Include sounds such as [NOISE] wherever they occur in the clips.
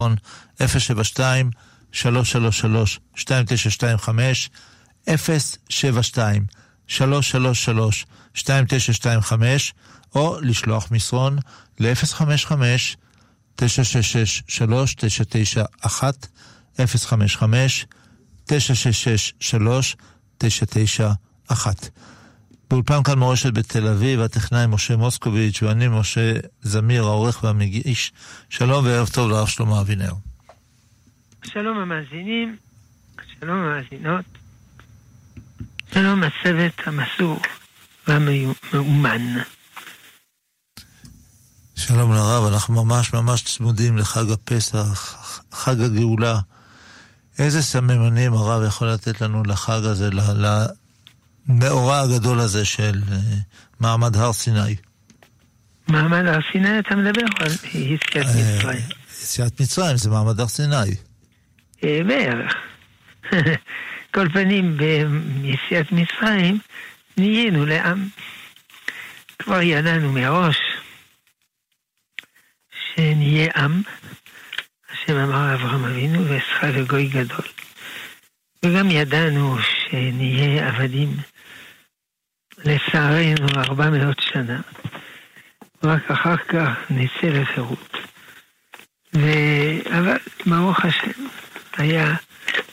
072 333 2925 072 333 2925 או לשלוח מסרון ל-055 966 3991 055 966 3991 באולפן כאן מורשת בתל אביב, הטכנאי משה מוסקוביץ' ואני משה זמיר, העורך והמגיש. שלום וערב טוב לרב שלמה אבינר. שלום המאזינים, שלום המאזינות, שלום הצוות המסור והמאומן. שלום לרב, אנחנו ממש ממש צמודים לחג הפסח, חג הגאולה. איזה סממנים הרב יכול לתת לנו לחג הזה, למאורע הגדול הזה של אה, מעמד הר סיני? מעמד הר סיני אתה מדבר על יציאת אה, מצרים. יציאת מצרים זה מעמד הר סיני. אה, בערך. [LAUGHS] כל פנים, ביציאת מצרים נהיינו לעם. כבר ידענו מראש שנהיה עם, השם אמר אברהם אבינו, ואשכה לגוי גדול. וגם ידענו שנהיה עבדים, לצערנו, ארבע מאות שנה. רק אחר כך נצא לחירות. ו... אבל ברוך השם, היה,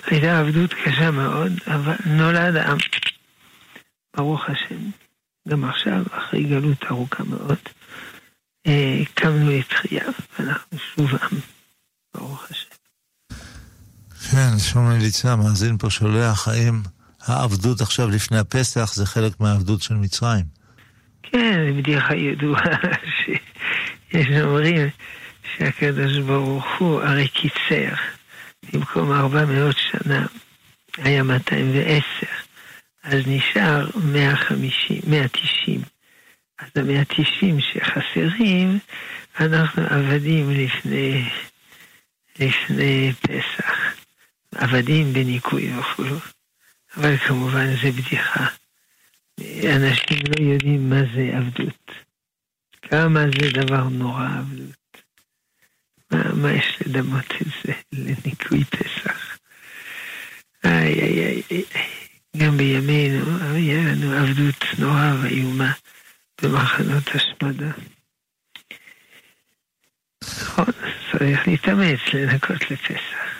הייתה עבדות קשה מאוד, אבל נולד עם. ברוך השם. גם עכשיו, אחרי גלות ארוכה מאוד, אה, קמנו לתחייה, ואנחנו שוב עם, ברוך השם. כן, שלום מליצה, מאזין פה שולח, האם העבדות עכשיו לפני הפסח זה חלק מהעבדות של מצרים? כן, זו בדיחה ידועה, שיש אומרים שהקדוש ברוך הוא הרי קיצר. במקום 400 שנה היה 210, אז נשאר 150, 190. אז ה-190 שחסרים, אנחנו עבדים לפני, לפני פסח. עבדים בניקוי וכו'. אבל כמובן זה בדיחה. אנשים לא יודעים מה זה עבדות. כמה זה דבר נורא עבדות. מה, מה יש לדמות את זה לניקוי פסח? איי, איי, איי. גם בימינו היה לנו עבדות נורא ואיומה במחנות השמדה. נכון, צריך להתאמץ לנקות לפסח.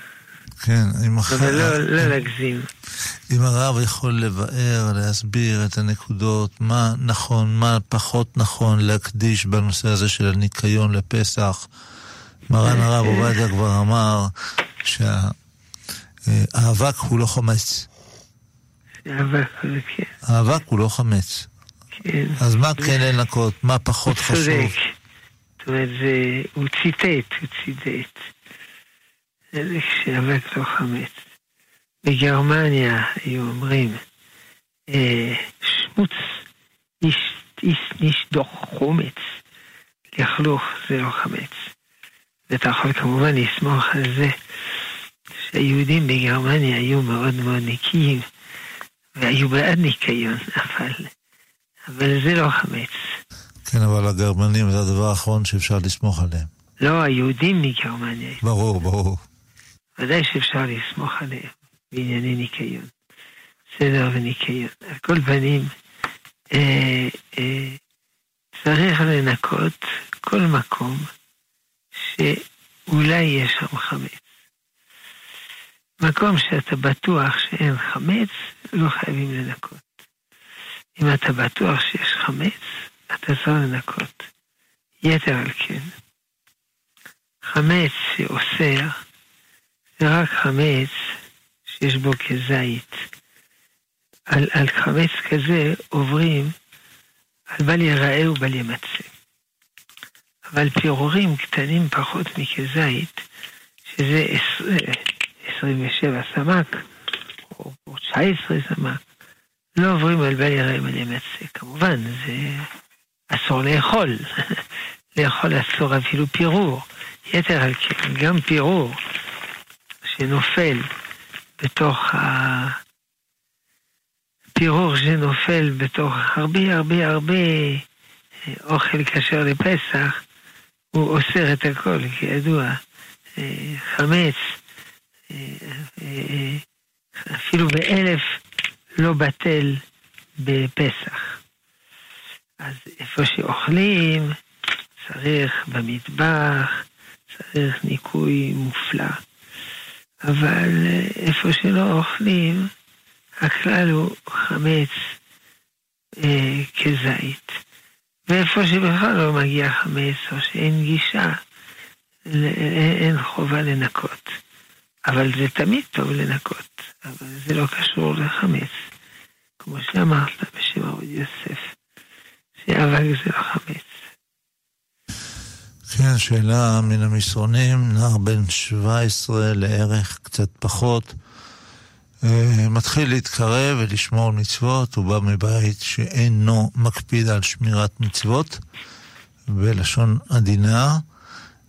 כן, אם אחר... אבל לא, לא להגזים. אם הרב יכול לבאר, להסביר את הנקודות, מה נכון, מה פחות נכון להקדיש בנושא הזה של הניקיון לפסח, מרן הרב עובדיה כבר אמר שהאבק הוא לא חמץ. האבק הוא לא חמץ. כן. אז מה כן לנקות? מה פחות חשוב? צודק. זאת אומרת, הוא ציטט, הוא ציטט. זה שאבק לא חמץ. בגרמניה היו אומרים, אה, שמוץ, איש דוח חומץ, לכלוך זה לא חמץ. ואתה יכול כמובן לסמוך על זה שהיהודים בגרמניה היו מאוד מאוד נקיים והיו בעד ניקיון, [LAUGHS] אבל, אבל זה לא חמץ. כן, אבל הגרמנים זה הדבר האחרון שאפשר לסמוך עליהם. לא, היהודים מגרמניה. ברור, ברור. ודאי שאפשר לסמוך עליהם בענייני ניקיון. סדר וניקיון. על כל פנים, אה, אה, צריך לנקות כל מקום שאולי יש שם חמץ. מקום שאתה בטוח שאין חמץ, לא חייבים לנקות. אם אתה בטוח שיש חמץ, אתה צריך לנקות. יתר על כן, חמץ שאוסר, זה רק חמץ שיש בו כזית. על, על חמץ כזה עוברים על בל ייראה ובל ימצא. אבל פירורים קטנים פחות מכזית, שזה 27 סמ"ק, או 19 סמ"ק, לא עוברים על בל יראה בל ימצא. כמובן, זה אסור לאכול. [LAUGHS] לאכול אסור אפילו פירור. יתר על כן, גם פירור שנופל בתוך ה... פירור שנופל בתוך הרבה הרבה הרבה אוכל כשר לפסח, הוא אוסר את הכל, כידוע, חמץ, אפילו באלף לא בטל בפסח. אז איפה שאוכלים, צריך במטבח, צריך ניקוי מופלא. אבל איפה שלא אוכלים, הכלל הוא חמץ אה, כזית. ואיפה שבכלל לא מגיע חמץ או שאין גישה, אין חובה לנקות. אבל זה תמיד טוב לנקות, אבל זה לא קשור לחמץ. כמו שאמרת בשם עבוד יוסף, שאבק זה לא חמץ. כן, שאלה מן המסרונים, נער בן 17 לערך, קצת פחות. אה, מתחיל להתקרב ולשמור מצוות, הוא בא מבית שאינו מקפיד על שמירת מצוות, בלשון עדינה,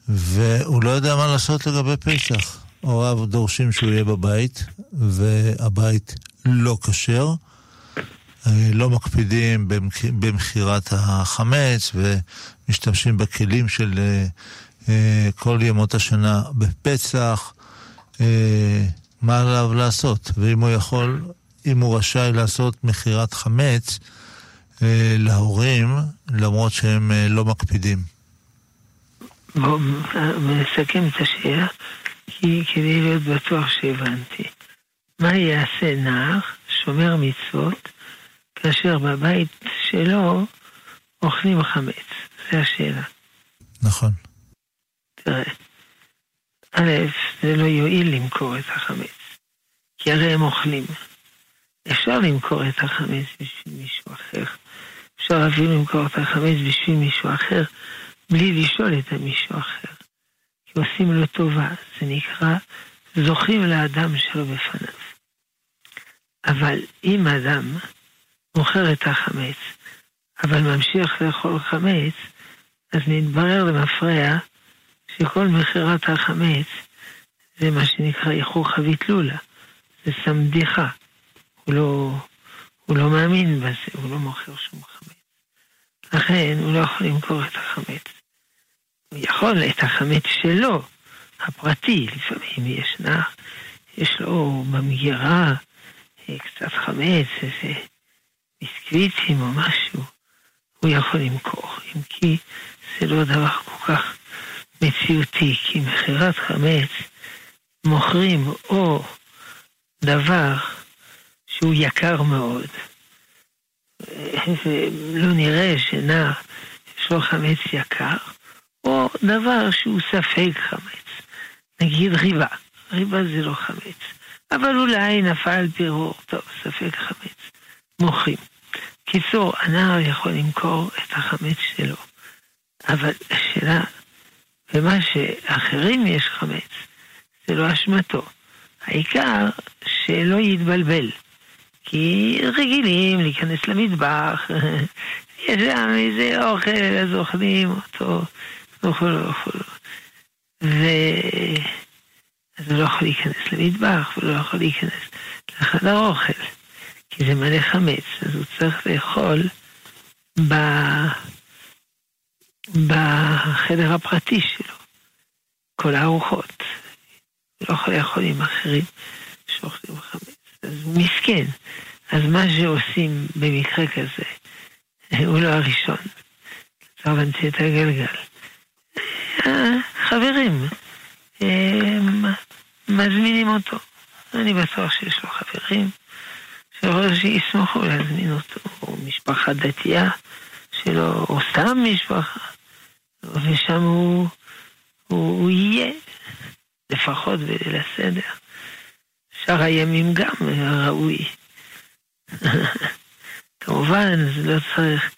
והוא לא יודע מה לעשות לגבי פסח. הוריו דורשים שהוא יהיה בבית, והבית לא כשר. אה, לא מקפידים במכירת החמץ ומשתמשים בכלים של אה, אה, כל ימות השנה בפצח. מה עליו לעשות? ואם הוא יכול, אם הוא רשאי לעשות מכירת חמץ להורים, למרות שהם לא מקפידים. בואו נסכם את השאלה, כי כדי להיות בטוח שהבנתי. מה יעשה נער, שומר מצוות, כאשר בבית שלו אוכלים חמץ? זו השאלה. נכון. תראה, א', זה לא יועיל למכור את החמץ, כי הרי הם אוכלים. אפשר למכור את החמץ בשביל מישהו אחר. אפשר אפילו למכור את החמץ בשביל מישהו אחר, בלי לשאול את המישהו אחר. כי עושים לו טובה, זה נקרא זוכים לאדם שלו בפניו. אבל אם אדם מוכר את החמץ, אבל ממשיך לאכול חמץ, אז מתברר למפרע שכל מכירת החמץ זה מה שנקרא איחור חבית לולה, זה סמדיחה. הוא לא, הוא לא מאמין בזה, הוא לא מוכר שום חמץ. לכן הוא לא יכול למכור את החמץ. הוא יכול את החמץ שלו, הפרטי, לפעמים יש נח, יש לו במגירה אה, קצת חמץ, איזה ביסקוויטים או משהו, הוא יכול למכור, אם כי זה לא דבר כל כך מציאותי, כי מכירת חמץ מוכרים או דבר שהוא יקר מאוד, ולא נראה שנער יש לו חמץ יקר, או דבר שהוא ספק חמץ, נגיד ריבה, ריבה זה לא חמץ, אבל אולי נפל פירור, טוב, ספק חמץ. מוכרים. קיצור, הנער יכול למכור את החמץ שלו, אבל השאלה, במה שאחרים יש חמץ, זה לא אשמתו. העיקר שלא יתבלבל, כי רגילים להיכנס למטבח, [LAUGHS] יש שם איזה אוכל, אז אוכלים אותו, וכולו וכולו. ו... אז הוא לא יכול להיכנס למטבח, הוא לא יכול להיכנס לחדר אוכל. כי זה מלא חמץ, אז הוא צריך לאכול ב... בחדר הפרטי שלו, כל הארוחות. לא יכול לאכול עם אחרים שאוכלים חמץ, אז הוא מסכן. אז מה שעושים במקרה כזה, הוא לא הראשון. צריך להמציא את הגלגל. חברים, מזמינים אותו. אני בטוח שיש לו חברים. שישמחו להזמין אותו, או משפחה דתייה שלו, או סתם משפחה, ושם הוא, הוא, הוא יהיה, לפחות בליל הסדר. שאר הימים גם ראוי. [LAUGHS] כמובן, זה לא צריך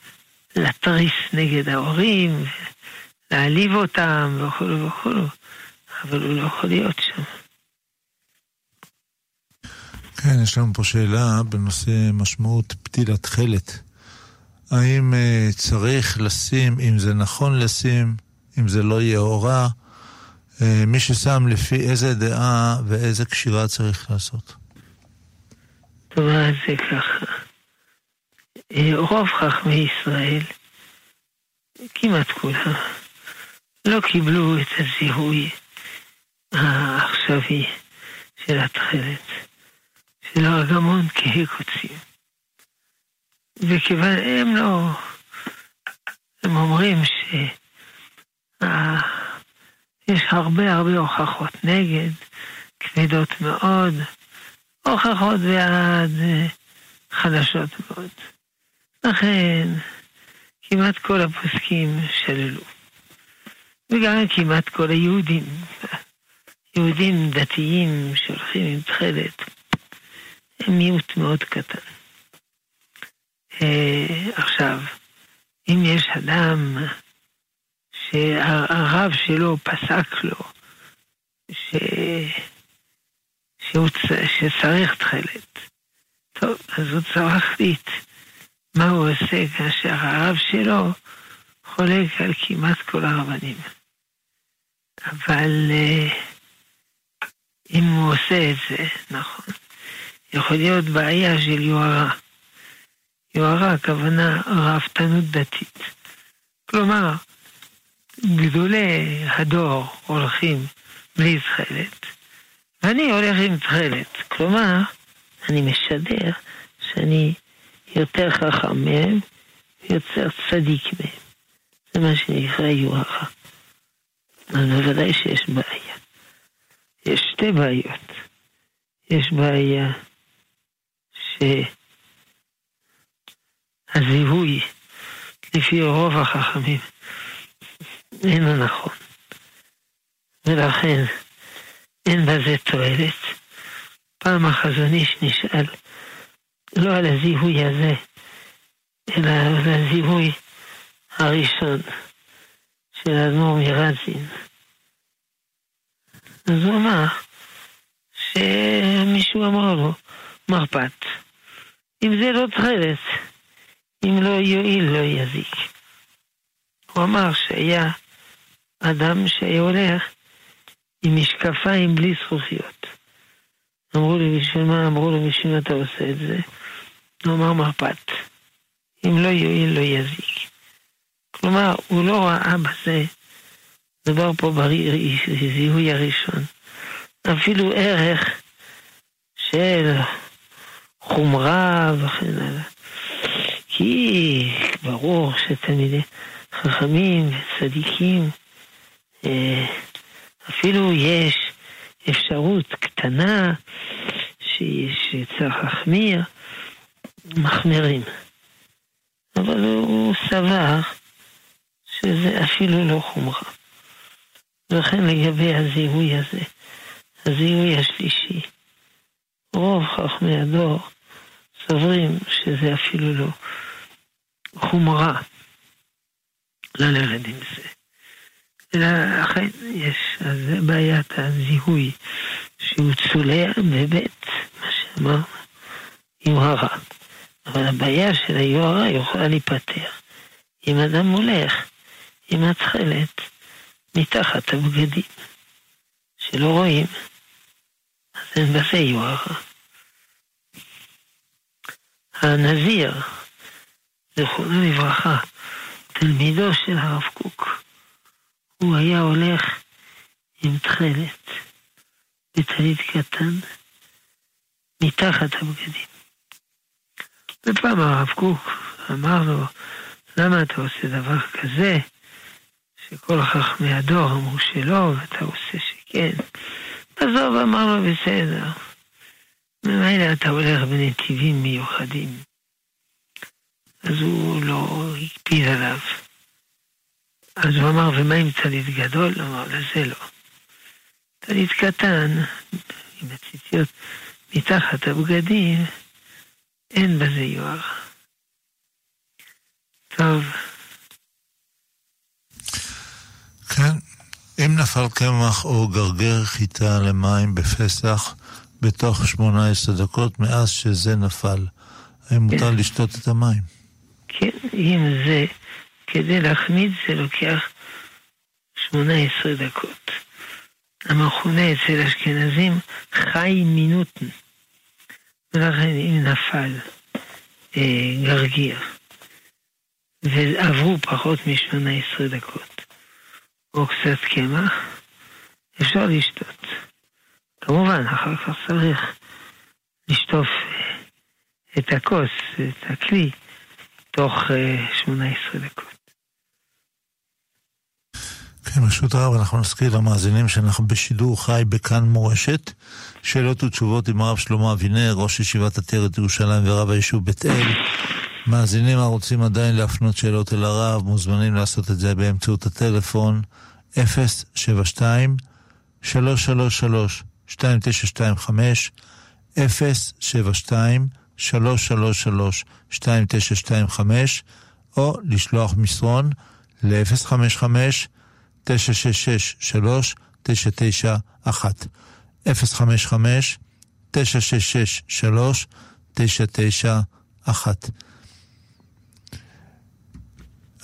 להתריס נגד ההורים, להעליב אותם וכולו וכולו, אבל הוא לא יכול להיות שם. כן, יש לנו פה שאלה בנושא משמעות פתילת תכלת. האם uh, צריך לשים, אם זה נכון לשים, אם זה לא יהיה הוראה, uh, מי ששם לפי איזה דעה ואיזה קשירה צריך לעשות? טוב, אז זה ככה. אה, רוב חכמי ישראל, כמעט כולם, לא קיבלו את הזיהוי העכשווי של התכלת, של הארגמון כהיקוצים. וכיוון הם לא, הם אומרים שיש הרבה הרבה הוכחות נגד, כבדות מאוד, הוכחות בעד חדשות מאוד. לכן כמעט כל הפוסקים שללו. וגם כמעט כל היהודים, יהודים דתיים שהולכים עם תכלת, מיעוט מאוד קטן. אה, עכשיו, אם יש אדם שהרב שלו פסק לו ש... שהוא... שצריך תכלת, טוב, אז הוא צריך להחליט מה הוא עושה כאשר הרב שלו חולק על כמעט כל הרבנים. אבל אה, אם הוא עושה את זה, נכון, יכול להיות בעיה של יוהרה. יוהרה, הכוונה ראוותנות דתית. כלומר, גדולי הדור הולכים בלי תכלת, ואני הולך עם תכלת. כלומר, אני משדר שאני יותר חכם מהם, יותר צדיק מהם. זה מה שנקרא יוהרה. אז בוודאי שיש בעיה. יש שתי בעיות. יש בעיה שהזיהוי לפי רוב החכמים אינו נכון. ולכן אין בזה תועלת. פעם החזון איש נשאל לא על הזיהוי הזה, אלא על הזיהוי הראשון של האדמו"ר מרזין. אז הוא אמר שמישהו אמר לו, מרפאת, אם זה לא תכלת, אם לא יועיל לא יזיק. הוא אמר שהיה אדם שהיה הולך עם משקפיים בלי זכוכיות. אמרו לי, בשביל מה? אמרו לו, בשביל מה אתה עושה את זה? הוא אמר מרפאת. אם לא יועיל לא יזיק. כלומר, הוא לא ראה בזה, דבר פה בזיהוי הראשון, אפילו ערך של חומרה וכן הלאה. כי ברור שתלמידי חכמים וצדיקים, אה, אפילו יש אפשרות קטנה שצריך להחמיר, מחמירים. אבל הוא סבר שזה אפילו לא חומרה. לכן לגבי הזיהוי הזה, הזיהוי השלישי, רוב חכמי הדור סוברים שזה אפילו לא חומרה ללכת עם זה. אלא אכן יש, אז זה בעיית הזיהוי שהוא צולע בבית, מה שאמרנו, יוהרה. אבל הבעיה של היוהרה יכולה להיפתר. אם אדם הולך עם התכלת מתחת הבגדים, שלא רואים, אז אין בזה יוהרה. הנזיר, זכרונו לברכה, תלמידו של הרב קוק, הוא היה הולך עם תכלת בטלית קטן מתחת הבגדים. ופעם הרב קוק אמר לו, למה אתה עושה דבר כזה, שכל חכמי הדור אמרו שלא, ואתה עושה שכן. עזוב, אמר לו, בסדר. ממילא אתה הולך בנתיבים מיוחדים. אז הוא לא הקפיד עליו. אז הוא אמר, ומה עם טלית גדול? אמר, לזה לא. טלית קטן, עם הציציות מתחת הבגדים, אין בזה יואר. טוב. כן, אם נפל קמח או גרגר חיטה למים בפסח בתוך 18 דקות מאז שזה נפל, האם מותר כן. לשתות את המים? כן, אם זה, כדי להחמיד זה לוקח 18 דקות. המכונה אצל אשכנזים חי מינוטן. ולכן אם נפל אה, גרגיר ועברו פחות מ-18 דקות, או קצת קמח, אפשר לשתות. כמובן, אחר כך צריך לשטוף אה, את הכוס, את הכלי, תוך 18 דקות. כן, ברשות הרב, אנחנו נזכיר למאזינים שאנחנו בשידור חי בכאן מורשת. שאלות ותשובות עם הרב שלמה אבינר, ראש ישיבת עטרת ירושלים ורב היישוב בית אל. מאזינים הרוצים עדיין להפנות שאלות אל הרב, מוזמנים לעשות את זה באמצעות הטלפון 072 333 2925 072 333 2925 או לשלוח מסרון ל-055 966 3991 055 966 3991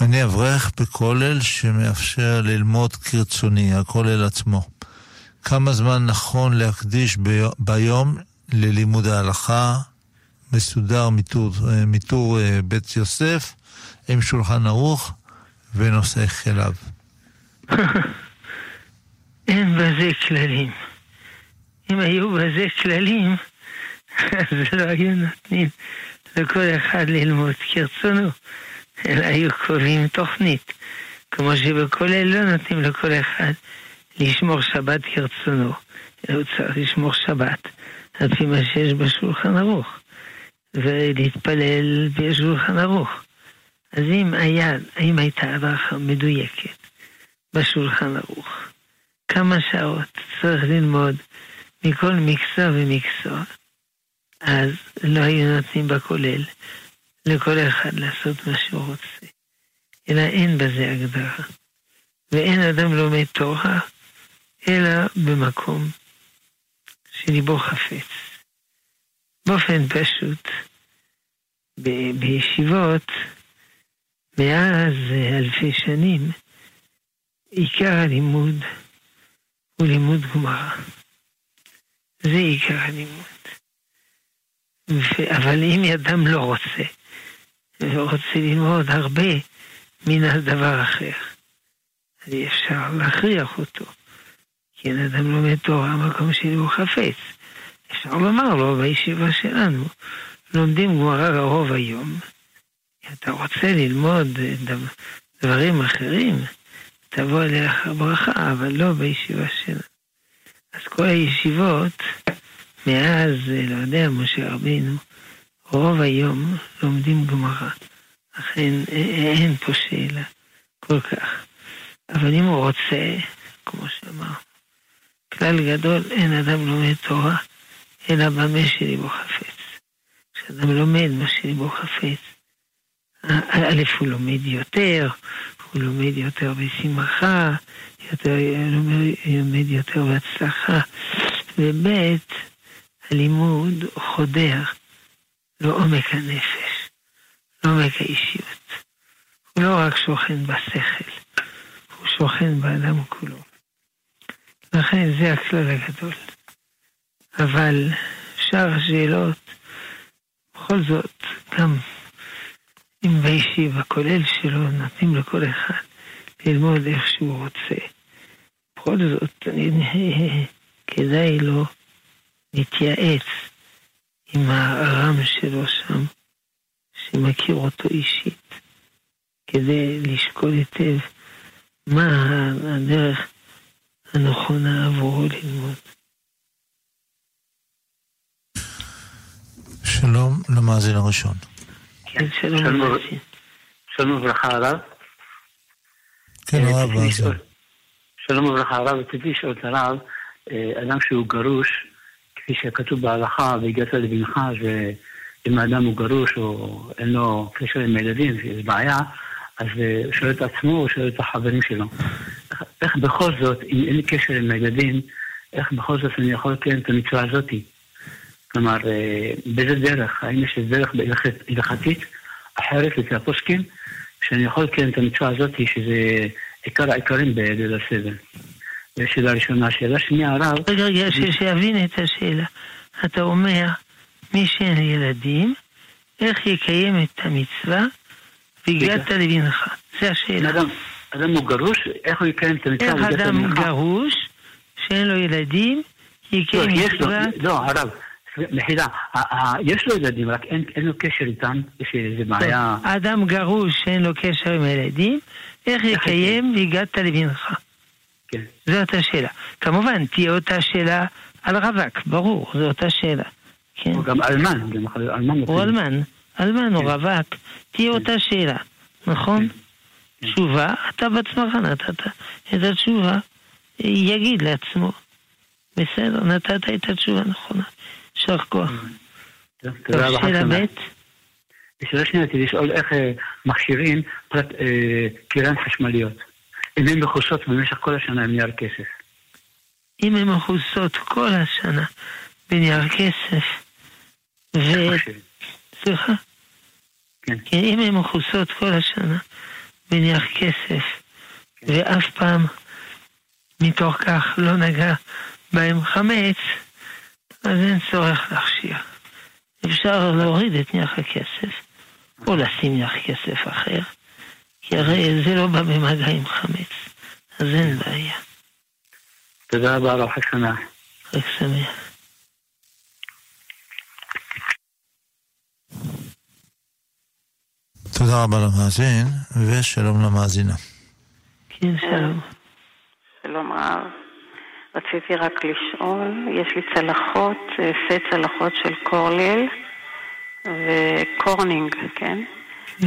אני אברך בכולל שמאפשר ללמוד כרצוני, הכולל עצמו. כמה זמן נכון להקדיש ביום ללימוד ההלכה, מסודר מטור אה, בית יוסף, עם שולחן ערוך ונושא כליו. [LAUGHS] אין בזה כללים. אם היו בזה כללים, [LAUGHS] אז לא היו נותנים לכל אחד ללמוד כרצונו, אלא היו קובעים תוכנית, כמו שבכולל לא נותנים לכל אחד לשמור שבת כרצונו, הוא צריך לשמור שבת על פי מה שיש בשולחן ערוך, ולהתפלל בשולחן ערוך. אז אם, היה, אם הייתה הדרכה מדויקת בשולחן ערוך, כמה שעות צריך ללמוד מכל מקצוע ומקצוע, אז לא היו נותנים בכולל לכל אחד לעשות מה שהוא רוצה, אלא אין בזה הגדרה. ואין אדם לומד תורה, אלא במקום שליבו חפץ. באופן פשוט, ב- בישיבות, מאז אלפי שנים, עיקר הלימוד הוא לימוד גמרא. זה עיקר הלימוד. ו- אבל אם אדם לא רוצה, ורוצה ללמוד הרבה מן הדבר אחר, אז אפשר להכריח אותו. כי אין אדם לומד תורה במקום שהוא חפץ. אפשר לומר לו בישיבה שלנו, לומדים גמרא לרוב היום. אתה רוצה ללמוד דברים אחרים, תבוא אליך ברכה, אבל לא בישיבה שלנו. אז כל הישיבות, מאז, לא יודע, משה רבינו, רוב היום לומדים גמרא. אכן, אין פה שאלה כל כך. אבל אם הוא רוצה, כמו שאמר, כלל גדול, אין אדם לומד תורה, אלא במה שליבו חפץ. כשאדם לומד מה שליבו חפץ, א', הוא לומד יותר, הוא לומד יותר בשמחה, יותר, לומד יותר בהצלחה, וב', הלימוד חודר לעומק הנפש, לעומק האישיות. הוא לא רק שוכן בשכל, הוא שוכן באדם כולו. לכן זה הכלל הגדול. אבל שאר השאלות, בכל זאת, גם אם בישיבה, כולל שלו, נותנים לכל אחד ללמוד איך שהוא רוצה. בכל זאת, אני, [LAUGHS] כדאי לו להתייעץ עם הרם שלו שם, שמכיר אותו אישית, כדי לשקול היטב מה הדרך הנכונה עבורו ללמוד. שלום למאזין הראשון. כן, שלום למאזין. שלום וברכה הרב. כן, הרב מאזין. שלום וברכה הרב, רציתי לשאול את הרב, אדם שהוא גרוש, כפי שכתוב בהלכה, והגעת לבנך, שאם האדם הוא גרוש או אין לו קשר עם הילדים, שיש בעיה, אז הוא שואל את עצמו או שואל את החברים שלו. איך בכל זאת, אם אין לי קשר עם הילדים, איך בכל זאת אני יכול לקיים את המצווה הזאתי? כלומר, באיזה דרך? האם יש דרך הלכתית אחרת לפי הפוסקים, שאני יכול לקיים את המצווה הזאתי, שזה עיקר העיקרים בליל הסדר? זו שאלה ראשונה. שאלה שנייה, הרב... רגע, רגע, שיבין את השאלה. אתה אומר, מי שאין ילדים, איך יקיים את המצווה והגעת לבנך? זה השאלה. אדם, אדם הוא גרוש, איך הוא יקיים את המצווה? איך אדם גרוש שאין לו ילדים, יקיים לא, יש לו, מצוות... לא, הרב, מחילה, יש לו ילדים, רק אין אין לו קשר איתם, יש איזה בעיה. אדם גרוש שאין לו קשר עם הילדים, איך יקיים והגעת לבנך? כן. זאת השאלה. כמובן, תהיה אותה שאלה על רווק, ברור, זו אותה שאלה. כן. הוא גם אלמן, גם אלמן. הוא אלמן, אלמן או כן. רווק, תהיה אותה שאלה, נכון? כן. תשובה, אתה בעצמך נתת את התשובה, יגיד לעצמו. בסדר, נתת את התשובה הנכונה. יישר כוח. תודה רבה. שאלה ב', שמח. שאלה שנייה, רציתי לשאול איך אה, מכשירים פרט- אה, קירן חשמליות. אם הן מכוסות במשך כל השנה עם נייר כסף. אם הן מכוסות כל השנה בנייר כסף, ו... מכשירים. סליחה? כן. כן, אם הן מכוסות כל השנה בנייר כסף, ואף פעם מתוך כך לא נגע בהם חמץ, אז אין צורך להכשיר. אפשר להוריד את נייר הכסף, או לשים נייר כסף אחר, כי הרי זה לא בא במגע עם חמץ, אז אין בעיה. תודה רבה, הרב חג שמח. חג שמח. תודה רבה למאזין, ושלום למאזינה. כן, שלום. שלום רב. רציתי רק לשאול, יש לי צלחות, אה, סט צלחות של קורליל וקורנינג, כן?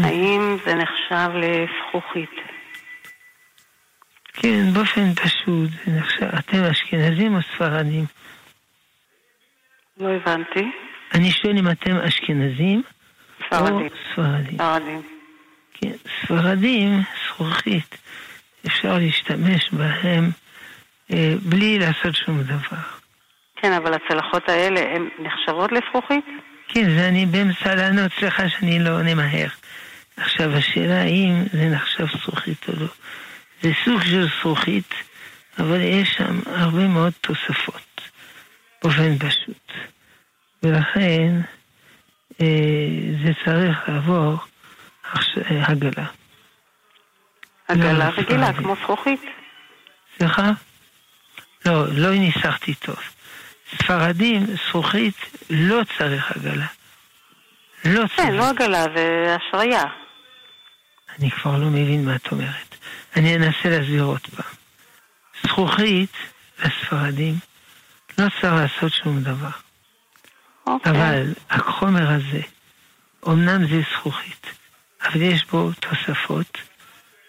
האם זה נחשב לזכוכית? כן, באופן פשוט, זה נחשב, אתם אשכנזים או ספרדים? לא הבנתי. אני שואל אם אתם אשכנזים ספרדים. או ספרדים. ספרדים. כן, ספרדים, זכוכית, אפשר להשתמש בהם אה, בלי לעשות שום דבר. כן, אבל הצלחות האלה הן נחשבות לזכוכית? כן, זה אני באמצע לענות, סליחה שאני לא עונה מהר. עכשיו, השאלה האם זה נחשב זכוכית או לא. זה סוג של זכוכית, אבל יש שם הרבה מאוד תוספות, באופן פשוט. ולכן זה צריך לעבור אה, הגלה. עגלה לא, רגילה. כמו זכוכית. סליחה? לא, לא ניסחתי טוב. ספרדים, זכוכית, לא צריך עגלה. לא צריך. כן, לא עגלה, זה השריה. אני כבר לא מבין מה את אומרת. אני אנסה להסביר עוד פעם. זכוכית לספרדים לא צריך לעשות שום דבר. אוקיי. אבל החומר הזה, אמנם זה זכוכית, אבל יש בו תוספות,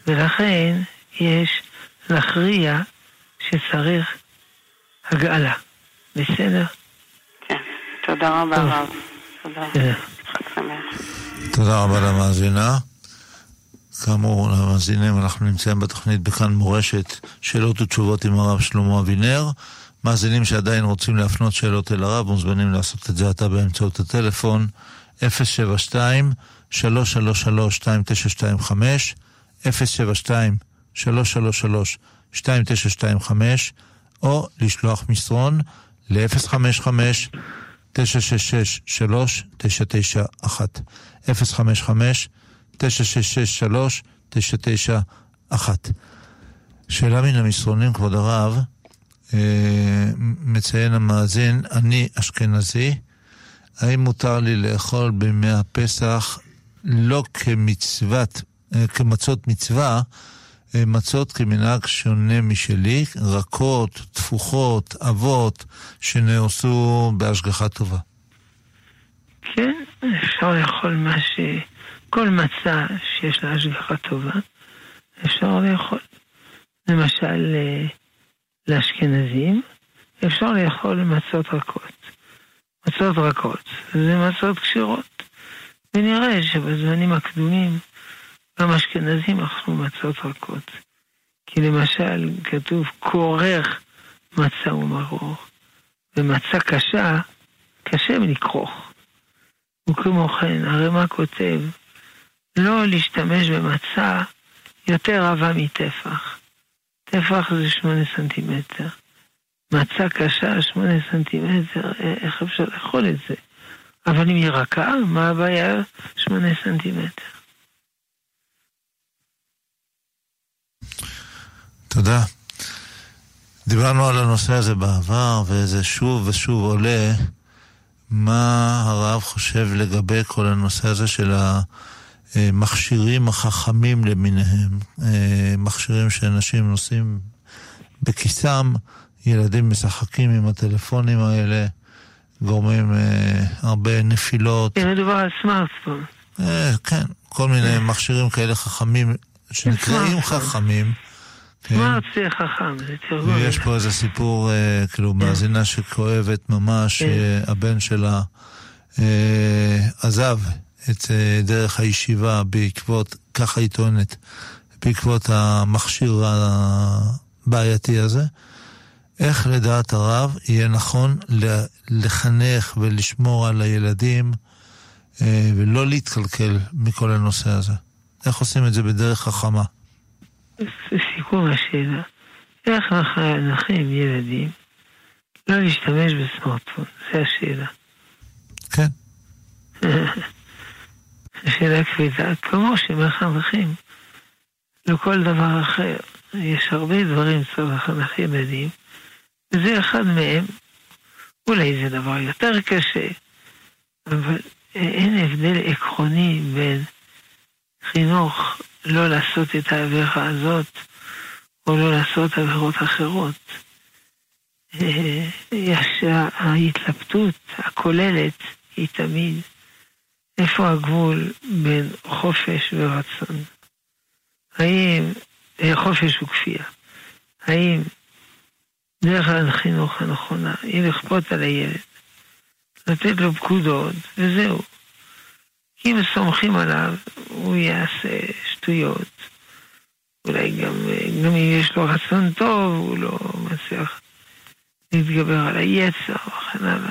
ולכן יש להכריע שצריך הגאלה. בסדר? כן. תודה רבה. רב. תודה. שמח. תודה רבה למאזינה. כאמור, למאזינים, אנחנו נמצאים בתוכנית בכאן מורשת, שאלות ותשובות עם הרב שלמה אבינר. מאזינים שעדיין רוצים להפנות שאלות אל הרב, מוזמנים לעשות את זה עתה באמצעות הטלפון 072 333 2925 072 333 2925 או לשלוח מסרון ל-055 966 3991 055 966 3991 שאלה מן המסרונים, כבוד הרב, מציין המאזין, אני אשכנזי, האם מותר לי לאכול בימי הפסח לא כמצוות, אה, כמצות מצווה, אה, מצות כמנהג שונה משלי, רכות, תפוחות, אבות, שנעשו בהשגחה טובה. כן, אפשר לאכול מה ש... כל מצה שיש לה השגחה טובה, אפשר לאכול. למשל, אה, לאשכנזים, אפשר לאכול מצות רכות. מצות רכות זה מצות כשרות. ונראה שבזמנים הקדומים גם אשכנזים אכלו מצות רכות. כי למשל כתוב כורך מצה ומרור, ומצה קשה, קשה מלכרוך. וכמו כן, הרמ"א כותב לא להשתמש במצה יותר רבה מטפח. טפח זה שמונה סנטימטר. מצה קשה, שמונה סנטימטר, אה, איך אפשר לאכול את זה? אבל אם היא רכה, מה הבעיה? שמונה סנטימטר. תודה. דיברנו על הנושא הזה בעבר, וזה שוב ושוב עולה. מה הרב חושב לגבי כל הנושא הזה של המכשירים החכמים למיניהם? אה, מכשירים שאנשים נוסעים בכיסם, ילדים משחקים עם הטלפונים האלה, גורמים אה, הרבה נפילות. כן, מדובר על סמארטפון. אה, כן, כל מיני מכשירים כאלה חכמים, שנקראים חכמים. כן. סמארט זה חכם, זה תרגום. ויש פה איזה סיפור, אה, כאילו, כן. מאזינה שכואבת ממש. הבן שלה עזב את דרך הישיבה בעקבות, ככה היא טוענת, בעקבות המכשיר הבעייתי הזה. איך לדעת הרב יהיה נכון לחנך ולשמור על הילדים אה, ולא להתקלקל מכל הנושא הזה? איך עושים את זה בדרך חכמה? סיכום השאלה, איך נחים ילדים לא להשתמש בסמארטפון? זו השאלה. כן. [LAUGHS] שאלה כבדה, כמו שמחנכים לכל דבר אחר. יש הרבה דברים לחנך ילדים, וזה אחד מהם. אולי זה דבר יותר קשה, אבל אין הבדל עקרוני בין חינוך לא לעשות את העבירה הזאת, או לא לעשות עבירות אחרות. יש ההתלבטות הכוללת היא תמיד איפה הגבול בין חופש ורצון. האם חופש וכפייה. האם דרך החינוך הנכונה היא לכפות על הילד, לתת לו פקודות, וזהו. אם סומכים עליו, הוא יעשה שטויות. אולי גם, גם אם יש לו רצון טוב, הוא לא מצליח להתגבר על היצר וכן הלאה.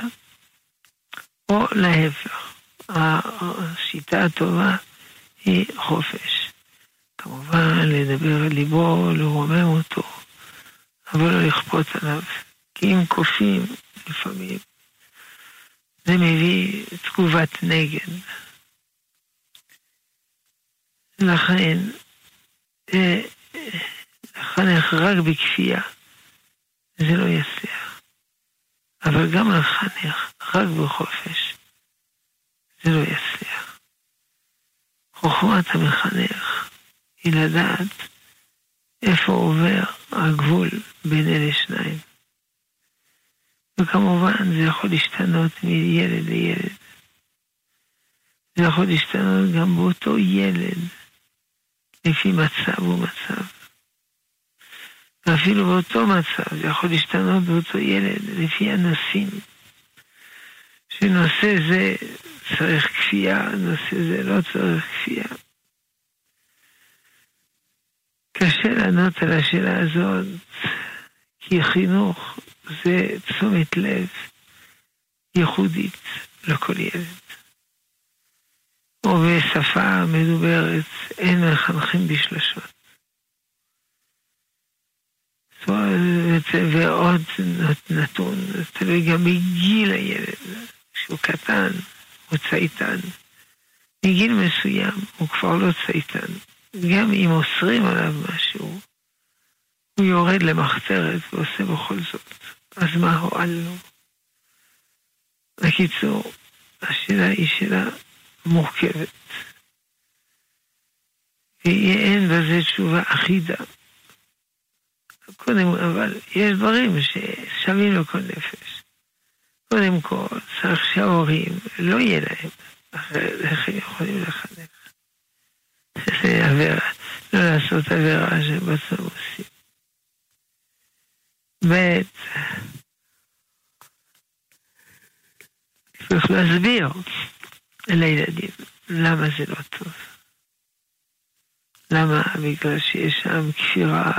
או להפך, השיטה הטובה היא חופש. כמובן, לדבר על ליבו, לרומם אותו, אבל לא לכפות עליו. כי אם כופים, לפעמים, זה מביא תגובת נגד. לכן, אה, לחנך רק בכפייה, זה לא יצליח. אבל גם לחנך רק בחופש, זה לא יצליח. חוכמת המחנך היא לדעת איפה עובר הגבול בין אלה שניים. וכמובן זה יכול להשתנות מילד לילד. זה יכול להשתנות גם באותו ילד, לפי מצב ומצב. ואפילו באותו מצב זה יכול להשתנות באותו ילד, לפי הנושאים. שנושא זה צריך כפייה, נושא זה לא צריך כפייה. קשה לענות על השאלה הזאת, כי חינוך זה תשומת לב ייחודית לכל ילד. או בשפה מדוברת, אין מחנכים בשלשות. ועוד נתון, תלוי גם בגיל הילד, כשהוא קטן, הוא צייתן. מגיל מסוים הוא כבר לא צייתן. גם אם אוסרים עליו משהו, הוא יורד למחתרת ועושה בכל זאת. אז מה הועלנו? בקיצור, השאלה היא שאלה מורכבת. ואין בזה תשובה אחידה. קודם, אבל יש דברים ששווים לכל נפש. קודם כל, צריך שההורים לא יהיה להם, איך הם יכולים לחנך? זה עבירה, לא לעשות עבירה שבסוף עושים. ב', צריך להסביר לילדים למה זה לא טוב. למה? בגלל שיש שם כפירה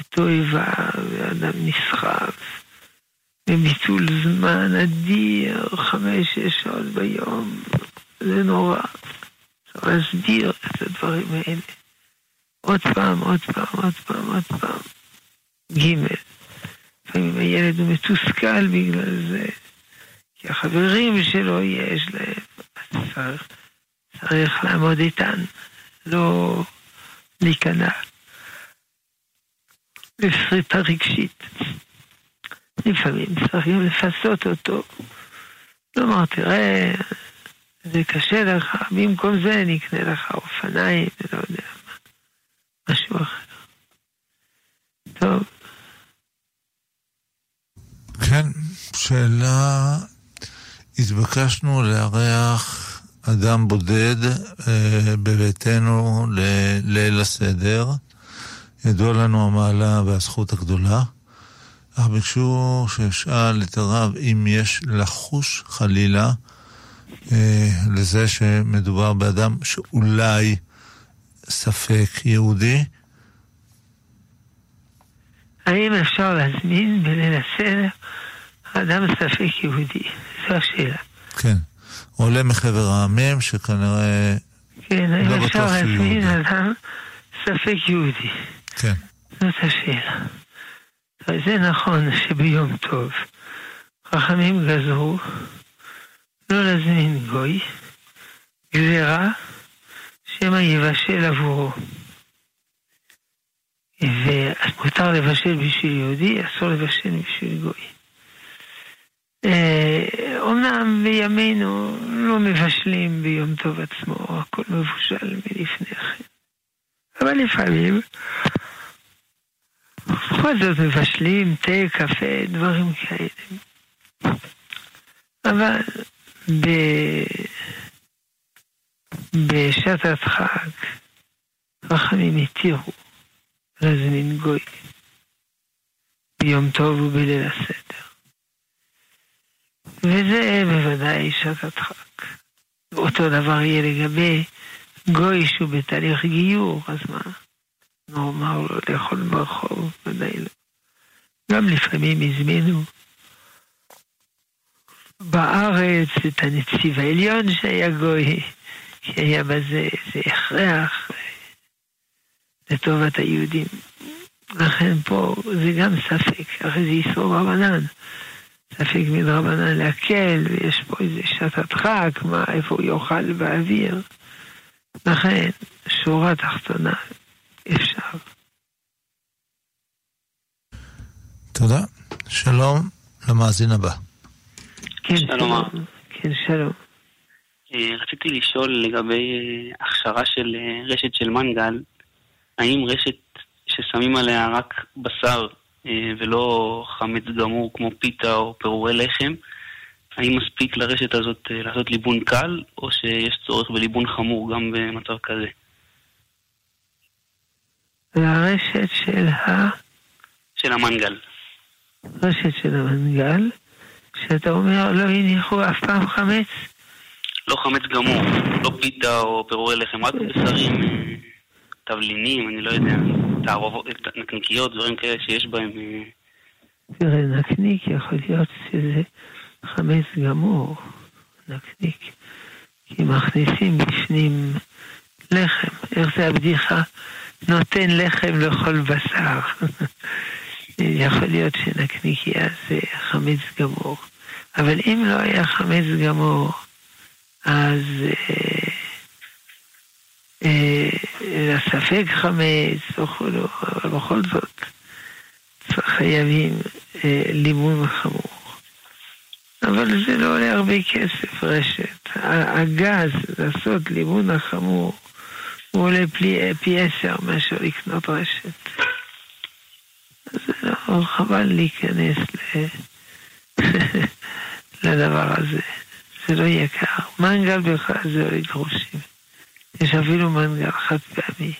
ותועבה ואדם נסחף וביטול זמן אדיר, חמש-שש שעות ביום, זה נורא. צריך להסביר את הדברים האלה. עוד פעם, עוד פעם, עוד פעם, עוד פעם. ג' לפעמים הילד הוא מתוסכל בגלל זה, כי החברים שלו יש להם, אז צריך, צריך לעמוד איתן, לא להיכנע. וסריטה רגשית. לפעמים צריכים לפסות אותו. כלומר, תראה, זה קשה לך, במקום זה נקנה לך אופניים, לא יודע מה, משהו אחר. טוב. כן, שאלה, התבקשנו לארח אדם בודד אה, בביתנו לליל הסדר. ידוע לנו המעלה והזכות הגדולה. אך ביקשו שאשאל את הרב אם יש לחוש חלילה אה, לזה שמדובר באדם שאולי ספק יהודי. האם אפשר להזמין בליל הסדר אדם ספק יהודי? זו השאלה. כן. עולה מחבר העמים שכנראה כן, האם לא אפשר להזמין אדם ספק יהודי? כן. זאת השאלה. זה נכון שביום טוב חכמים גזרו לא להזמין גוי, גזירה שמא יבשל עבורו. ומותר לבשל בשביל יהודי, אסור לבשל בשביל גוי. אומנם בימינו לא מבשלים ביום טוב עצמו, הכל מבושל מלפני כן. אבל לפעמים בכל זאת מבשלים תה, קפה, דברים כאלה. אבל ב... בשעת הדחק חכמים התירו להזמין גוי ביום טוב ובליל הסדר. וזה בוודאי שעת הדחק. אותו דבר יהיה לגבי גוי שהוא בתהליך גיור, אז מה? נו, אמר לו לאכול ברחוב? ודאי. גם לפעמים הזמינו בארץ את הנציב העליון שהיה גוי, שהיה בזה איזה הכרח לטובת היהודים. לכן פה זה גם ספק, הרי זה איסור רבנן. ספק מדרבנן להקל, ויש פה איזה שעת הדחק, מה, איפה הוא יאכל באוויר. לכן, שורה תחתונה, אפשר. תודה. שלום למאזין הבא. כן, שלום. כן, שלום. אה, רציתי לשאול לגבי אה, הכשרה של אה, רשת של מנגל, האם רשת ששמים עליה רק בשר ולא חמץ גמור כמו פיתה או פירורי לחם, האם מספיק לרשת הזאת לעשות ליבון קל, או שיש צורך בליבון חמור גם במצב כזה? לרשת של ה... של המנגל. רשת של המנגל, שאתה אומר לא הניחו אף פעם חמץ? לא חמץ גמור, לא פיתה או פירורי לחם, רק בשרים, תבלינים, אני לא יודע, תערובות, נקניקיות, דברים כאלה שיש בהם. אה. תראה, נקניק יכול להיות שזה חמץ גמור, נקניק, כי מכניסים בפנים לחם. איך זה הבדיחה? נותן לחם לכל בשר. [LAUGHS] יכול להיות שנקניקיה זה חמץ גמור. אבל אם לא היה חמץ גמור, אז אה, אה, ספק חמץ וכולו, אבל בכל זאת חייבים אה, לימון חמור. אבל זה לא עולה הרבה כסף, רשת. הגז לעשות לימון החמור הוא עולה פי, פי עשר מאשר לקנות רשת. זה לא חבל להיכנס ל... [LAUGHS] לדבר הזה. זה לא יקר. מנגל בכלל זה לא גרושים. יש אפילו מנגל חד פעמי.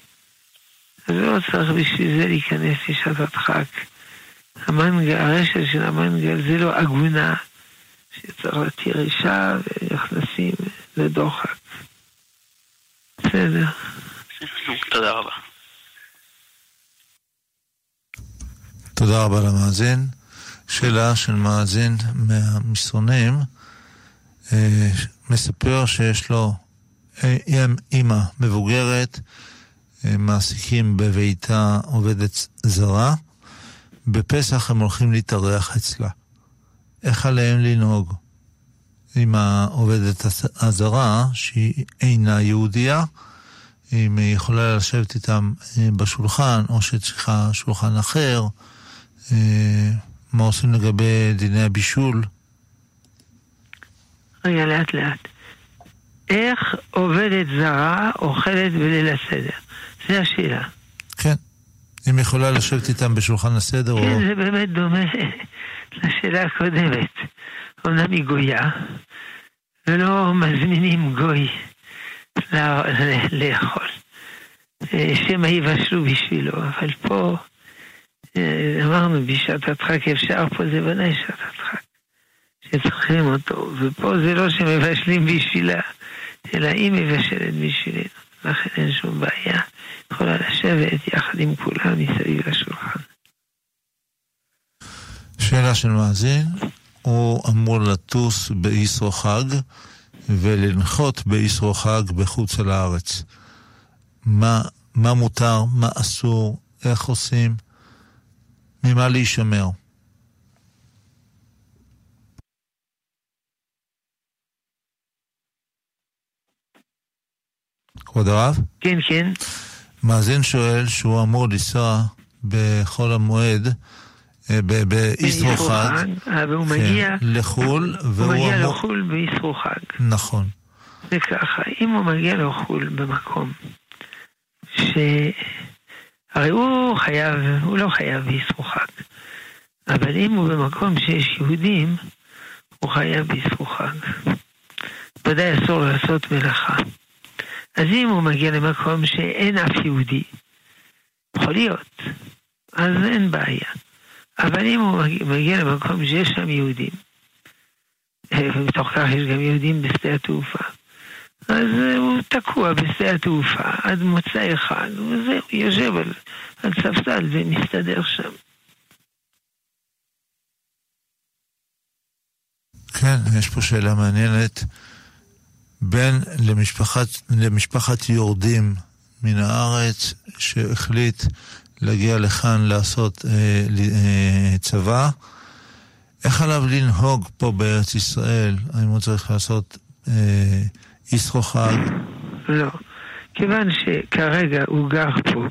אז לא צריך בשביל זה להיכנס לשעת הדחק. המנגל, הרשת של המנגל זה לא עגונה שצריך להתיר אישה ונכנסים לדוחק. בסדר. תודה רבה. תודה רבה למאזין. שאלה של מאזין מהמסרונים, אה, מספר שיש לו אה, אימא מבוגרת, אה, מעסיקים בביתה עובדת זרה, בפסח הם הולכים להתארח אצלה. איך עליהם לנהוג? עם העובדת הזרה, שהיא אינה יהודייה, אם היא יכולה לשבת איתם אה, בשולחן, או שצריכה שולחן אחר, אה, מה עושים לגבי דיני הבישול? רגע, לאט לאט. איך עובדת זרה אוכלת בליל הסדר? זו השאלה. כן. אם יכולה לשבת איתם בשולחן הסדר, כן, או... זה באמת דומה לשאלה הקודמת. אמנם היא גויה, ולא מזמינים גוי לאכול. אה, שמא יבשלו בשבילו, אבל פה אה, אמרנו בשעת הדחק אפשר, פה זה ודאי שעת הדחק, שצריכים אותו, ופה זה לא שמבשלים בשבילה, אלא היא מבשלת בשבילנו, לכן אין שום בעיה, יכולה לשבת יחד עם כולם מסביב לשולחן. שאלה של מאזין, הוא אמור לטוס באיסרו חג ולנחות באיסרו חג בחוץ לארץ. מה, מה מותר, מה אסור, איך עושים, ממה להישמר. כבוד הרב? כן, כן, מאזין שואל שהוא אמור לנסוע בחול המועד ב- באיסרו באיסרו חג. אה, והוא מגיע, כן, לחו"ל, הוא והוא מגיע אמור... לחו"ל באיסרו חג. נכון. זה ככה, אם הוא מגיע לחו"ל במקום ש... הרי הוא חייב, הוא לא חייב באיסרו חג. אבל אם הוא במקום שיש יהודים, הוא חייב באיסרו חג. ודאי אסור לעשות מלאכה. אז אם הוא מגיע למקום שאין אף יהודי, יכול להיות, אז אין בעיה. אבל אם הוא מגיע- למקום שיש שם יהודים, ומתוך כך יש גם יהודים בשדה התעופה, אז הוא תקוע בשדה התעופה עד מוצאי חג, וזהו, יושב על, על ספסל ומסתדר שם. כן, יש פה שאלה מעניינת. בן למשפחת, למשפחת יורדים מן הארץ שהחליט להגיע לכאן לעשות אה, אה, צבא, איך עליו לנהוג פה בארץ ישראל? האם הוא צריך לעשות אה, איסרו חג? לא. כיוון שכרגע הוא גר פה,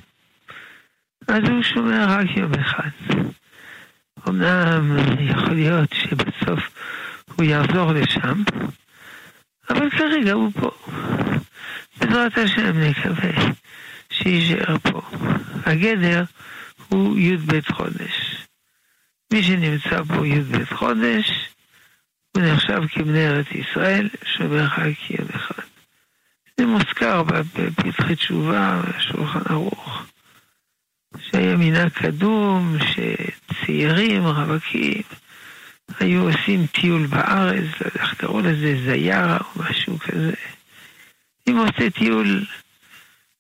אז הוא שומע רק יום אחד. אמנם יכול להיות שבסוף הוא יחזור לשם, אבל כרגע הוא פה. בעזרת השם נקווה שיישאר פה. הגדר הוא י"ב חודש. מי שנמצא פה י"ב חודש, הוא נחשב כבני ארץ ישראל, שומר רק יום אחד. זה מוזכר בפתחי תשובה, בשולחן ערוך, שהיה מנהג קדום, שצעירים, רווקים, היו עושים טיול בארץ, לא יודע איך קראו לזה, זיארה או משהו כזה. אם עושה טיול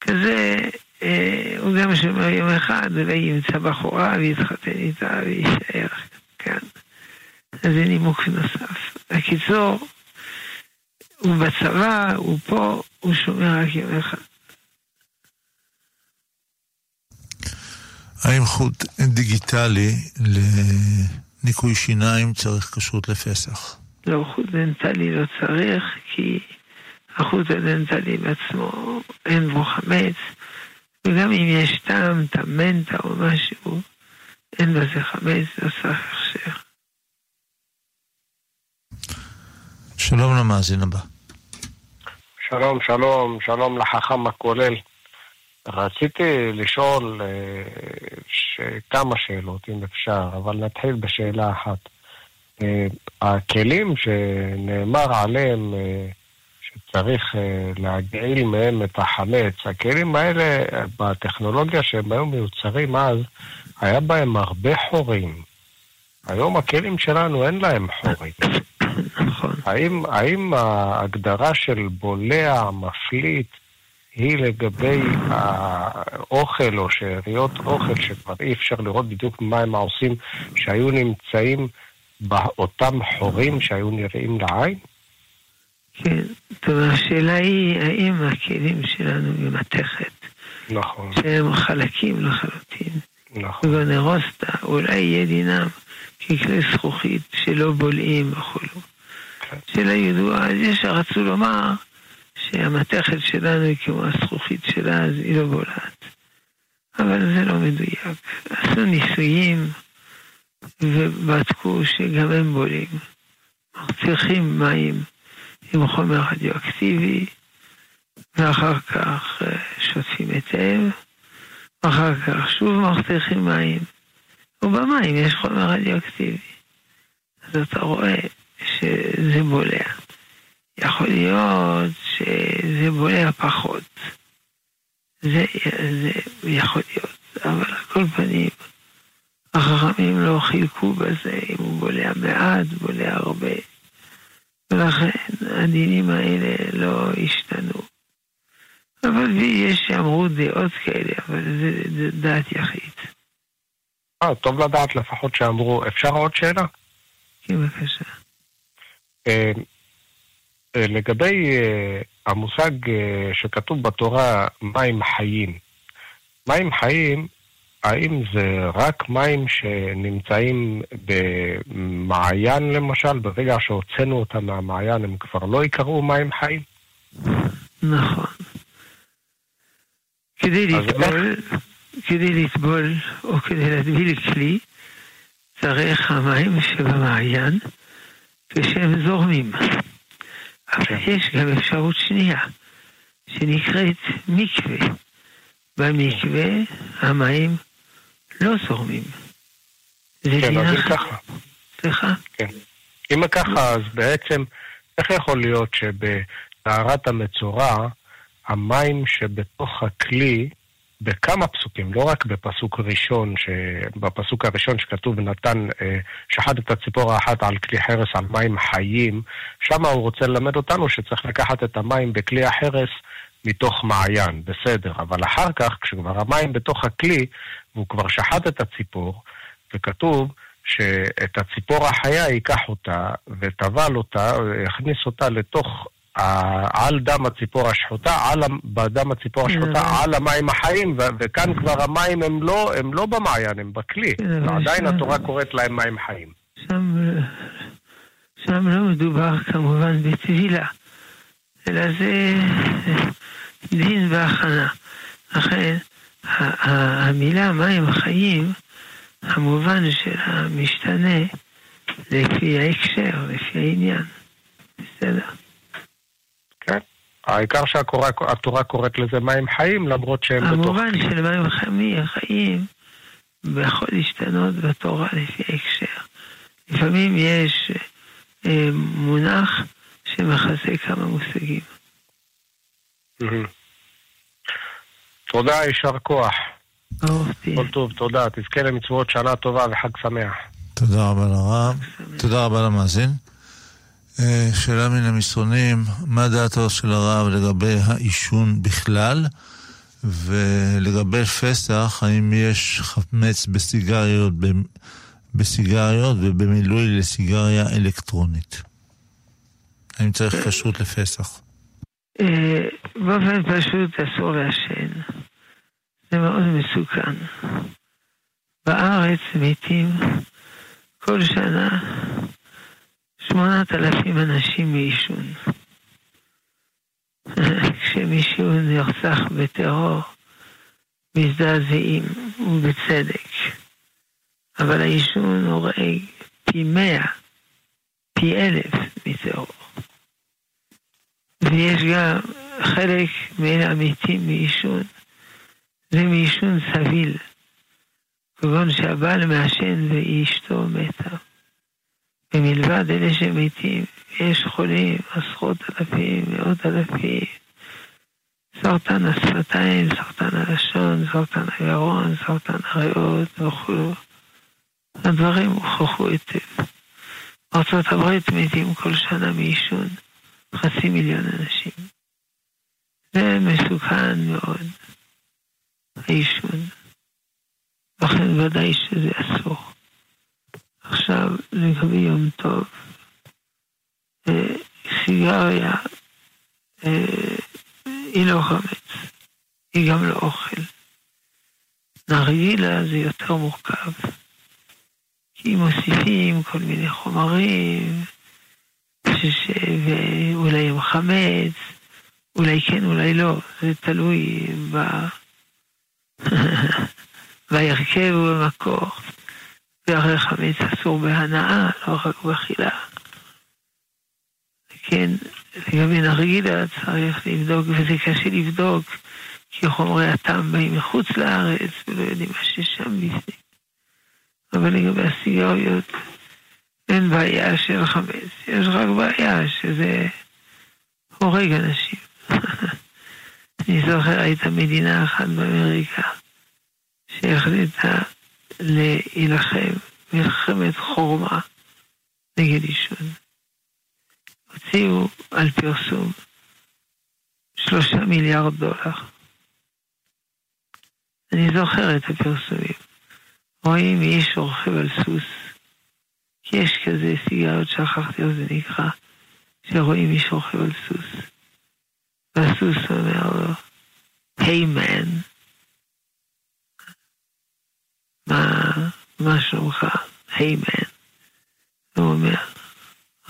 כזה, אה, הוא גם שומר יום אחד, אולי ימצא בחורה ויתחתן איתה ויישאר כאן. אז זה נימוק נוסף. בקיצור, הוא בצבא, הוא פה, הוא שומר רק יום אחד. האם חוט דנטלי לניקוי שיניים צריך כשרות לפסח? לא, חוט דנטלי לא צריך, כי החוט הדנטלי בעצמו אין בו חמץ, וגם אם יש טעם, טעם מנטה או משהו, אין בזה חמץ, לא צריך הכשר. שלום למאזין הבא. שלום, שלום, שלום לחכם הכולל. רציתי לשאול אה, ש... כמה שאלות, אם אפשר, אבל נתחיל בשאלה אחת. אה, הכלים שנאמר עליהם שצריך אה, להגעיל מהם את החמץ, הכלים האלה, אה, בטכנולוגיה שהם היו מיוצרים אז, היה בהם הרבה חורים. היום הכלים שלנו אין להם חורים. נכון. האם, האם ההגדרה של בולע, מפליט, היא לגבי האוכל או שאריות אוכל שכבר אי אפשר לראות בדיוק מה הם העושים שהיו נמצאים באותם חורים שהיו נראים לעין? כן, השאלה היא, האם הכלים שלנו ממתכת, נכון, שהם חלקים לחלוטין, נכון. וגונרוסטה, אולי יהיה דינם ככלי זכוכית שלא בולעים וכולו. כן. שאלה ידועה, אז יש שרצו לומר שהמתכת שלנו היא כמו הזכוכית שלה, אז היא לא בולעת. אבל זה לא מדויק. עשו ניסויים ובדקו שגם הם בולים. צריכים מים עם חומר רדיואקטיבי, ואחר כך אה, שוטפים היטב, ואחר כך שוב מחתיכים מים, ובמים יש חומר רדיואקטיבי. אז אתה רואה שזה בולע. יכול להיות שזה בולע פחות. זה, זה יכול להיות, אבל על כל פנים, החכמים לא חילקו בזה אם הוא בולע מעט, בולע הרבה. ולכן הדינים האלה לא השתנו. אבל יש שאמרו דעות כאלה, אבל זה, זה דעת יחיד. אה, טוב לדעת לפחות שאמרו. אפשר עוד שאלה? כן, בבקשה. אה, אה, לגבי אה, המושג שכתוב בתורה מים חיים. מים חיים, האם זה רק מים שנמצאים במעיין למשל, ברגע שהוצאנו אותם מהמעיין הם כבר לא יקראו מים חיים? נכון. כדי לטבול, כדי לטבול או כדי להטביל כלי, צריך המים שבמעיין כשהם זורמים. אבל כן. יש גם אפשרות שנייה, שנקראת מקווה. במקווה המים לא זורמים. כן, אז אם ככה. סליחה? כן. אם ככה, אז בעצם, איך יכול להיות שבטהרת המצורע, המים שבתוך הכלי, בכמה פסוקים, לא רק בפסוק ראשון, בפסוק הראשון שכתוב נתן, אה, שחט את הציפור האחת על כלי חרס על מים חיים, שם הוא רוצה ללמד אותנו שצריך לקחת את המים בכלי החרס מתוך מעיין, בסדר, אבל אחר כך, כשכבר המים בתוך הכלי, והוא כבר שחט את הציפור, וכתוב שאת הציפור החיה ייקח אותה וטבל אותה, יכניס אותה לתוך על דם הציפור השחוטה, על, בדם הציפור השחוטה, על המים החיים, וכאן כבר המים הם לא, הם לא במעיין, הם בכלי. כן, ועדיין התורה קוראת להם מים חיים. שם, שם לא מדובר כמובן בטבילה, אלא זה דין והכנה. לכן המילה מים חיים, המובן שלה משתנה לפי ההקשר, לפי העניין. בסדר. העיקר שהתורה קוראת לזה מים חיים, למרות שהם בתוך... המובן של מים חיים יכול להשתנות בתורה לפי ההקשר. לפעמים יש אה, מונח שמכסה כמה מושגים. תודה, יישר כוח. כל טוב, תודה. תזכה למצוות שנה טובה וחג שמח. תודה רבה לרב. תודה רבה למאזין. אה, שאלה מן המסרונים, מה דעתו של הרב לגבי העישון בכלל, ולגבי פסח, האם יש חמץ בסיגריות, בסיגריות ובמילוי לסיגריה אלקטרונית? האם צריך כשרות לפסח? אה, באופן פשוט אסור לעשן. זה מאוד מסוכן. בארץ מתים כל שנה שמונת אלפים אנשים מעישון. [LAUGHS] כשמישהו נרצח בטרור, מזדעזעים, ובצדק. אבל העישון הורג פי מאה, פי אלף מטרור. ויש גם חלק מאלה המתים מעישון, זה מעישון סביל, כגון שהבעל מעשן ואשתו מתה. ומלבד אלה שמתים, יש חולים, עשרות אלפים, מאות אלפים. סרטן השפתיים, סרטן הלשון, סרטן הגרון, סרטן הריאות וכו'. הדברים הוכחו היטב. ארצות הברית מתים כל שנה מעישון חצי מיליון אנשים. זה מסוכן מאוד, העישון. לכן ודאי שזה אסור. עכשיו, לגבי יום טוב, אה, סיגריה אה, היא לא חמץ, היא גם לא אוכל. נרגילה זה יותר מורכב, כי מוסיפים כל מיני חומרים, ואולי עם חמץ, אולי כן, אולי לא, זה תלוי ב... [LAUGHS] בהרכב ובמקור. והרי חמץ אסור בהנאה, לא רק באכילה. כן, לגבי נרגילה צריך לבדוק, וזה קשה לבדוק, כי חומרי הטעם באים מחוץ לארץ, ולא יודעים מה ששם בפנים. אבל לגבי הסיגריות, אין בעיה של חמץ, יש רק בעיה שזה הורג אנשים. [LAUGHS] אני זוכר, הייתה מדינה אחת באמריקה שהחליטה להילחם מלחמת חורמה נגד עישון. הוציאו על פרסום שלושה מיליארד דולר. אני זוכר את הפרסומים. רואים איש רוכב על סוס, כי יש כזה סיגריות, שכחתי איך זה נקרא, שרואים איש רוכב על סוס. והסוס אומר לו, היי מן, מה, מה שלומך? היי מן. הוא אומר,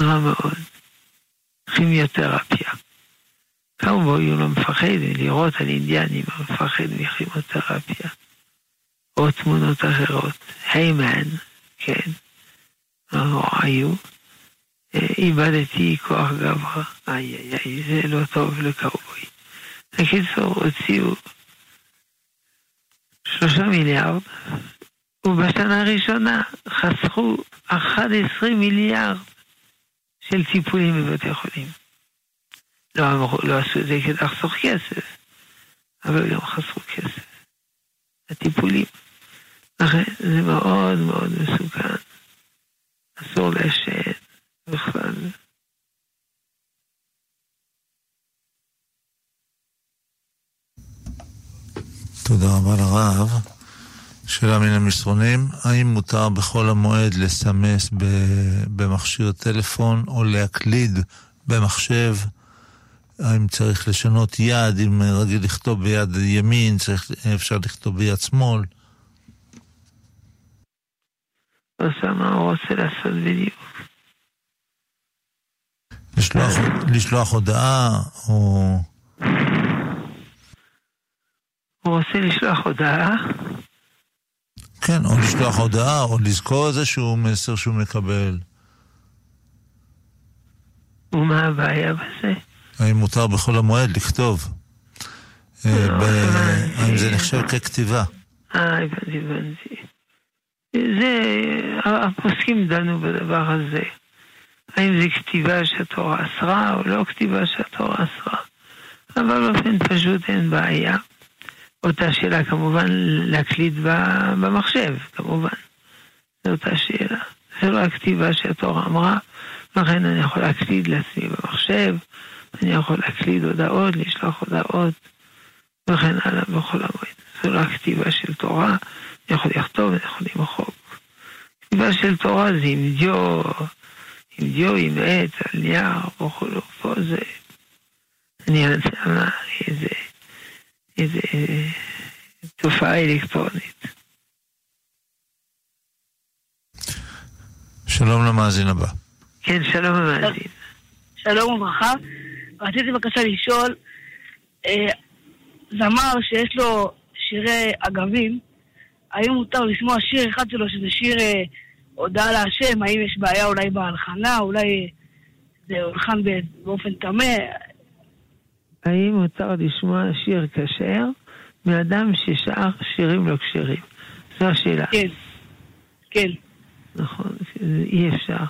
רע מאוד, כימיותרפיה. כמובן הוא לא מפחד לראות על אינדיאנים מפחד מכימותרפיה. או תמונות אחרות. היי מן, כן, או היו. איבדתי כוח גבוה, איי איי איי, זה לא טוב לקאובוי. בקיצור, הוציאו שלושה מיליארד, ובשנה הראשונה חסכו 11 מיליארד של טיפולים בבתי חולים. לא, אמרו, לא עשו את זה כדי לחסוך כסף, אבל גם חסכו כסף. הטיפולים. לכן זה מאוד מאוד מסוכן. אסור לעשן בכלל. תודה רבה לרב. שאלה מן המסרונים, האם מותר בכל המועד לסמס במכשיר טלפון או להקליד במחשב? האם צריך לשנות יד, אם רגיל לכתוב ביד ימין, צריך, אפשר לכתוב ביד שמאל? עושה מה הוא רוצה לעשות בדיוק. לשלוח, לשלוח הודעה, או... הוא רוצה לשלוח הודעה? כן, או לשלוח הודעה, או לזכור איזשהו מסר שהוא מקבל. ומה הבעיה בזה? האם מותר בחול המועד לכתוב? אה, לא, האם זה נחשב ככתיבה? אה, הבנתי, הבנתי. זה, הפוסקים דנו בדבר הזה. האם זה כתיבה שהתורה אסרה או לא כתיבה שהתורה אסרה. אבל באופן פשוט אין בעיה. אותה שאלה כמובן להקליט במחשב, כמובן. זו אותה שאלה. זה לא הכתיבה שהתורה אמרה, לכן אני יכול להקליד לעצמי במחשב, אני יכול להקליד הודעות, לשלוח הודעות, וכן הלאה בכל המועד. זו לא הכתיבה של תורה, אני יכול לכתוב, אני יכול למחוק. כתיבה של תורה זה עם דיו, עם דיו, עם עץ, על נייר, וכולו. פה זה, אני יודע מה, איזה, איזה תופעה אלקטרונית. שלום למאזין הבא. כן, שלום למאזין. שלום וברכה. רציתי בבקשה לשאול, אה, זמר שיש לו שירי אגבים, האם מותר לשמוע שיר אחד שלו שזה שיר אה, הודעה להשם? האם יש בעיה אולי בהלחנה? אולי זה הולחן באופן טמא? האם מותר לשמוע שיר כשר מאדם ששר שירים לא כשרים? זו השאלה. כן, כן. נכון, אי אפשר.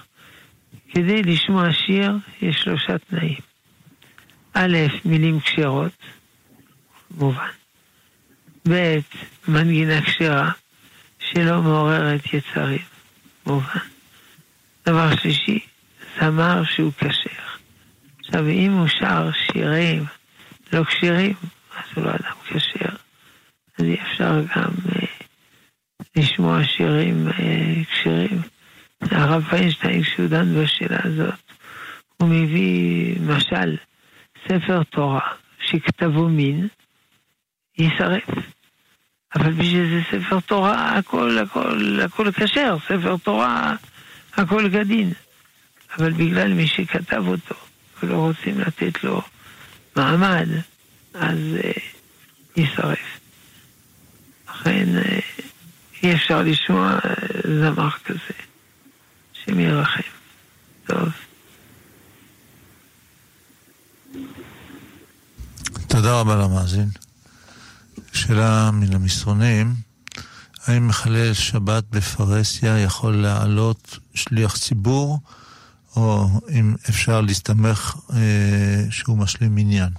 כדי לשמוע שיר יש שלושה תנאים. א', מילים כשרות, מובן. ב', מנגינה כשרה, שלא מעוררת יצרים, מובן. דבר שלישי, זמר שהוא כשר. עכשיו, אם הוא שר שירים לא כשירים, אז הוא לא אדם כשר. אז אי אפשר גם אה, לשמוע שירים אה, כשרים. הרב פיינשטיין, כשהוא דן בשאלה הזאת, הוא מביא משל, ספר תורה שכתבו מין, יישרף. אבל בשביל זה ספר תורה, הכל, הכל, הכל כשר, ספר תורה, הכל כדין. אבל בגלל מי שכתב אותו, ולא רוצים לתת לו מעמד, אז אה, יישרף. לכן אה, אי אפשר לשמוע אה, זמר כזה, השם ירחם. טוב. תודה רבה למאזין. שאלה מן המסרונים, האם מחלל שבת בפרהסיה יכול לעלות שליח ציבור, או אם אפשר להסתמך אה, שהוא משלים מניין?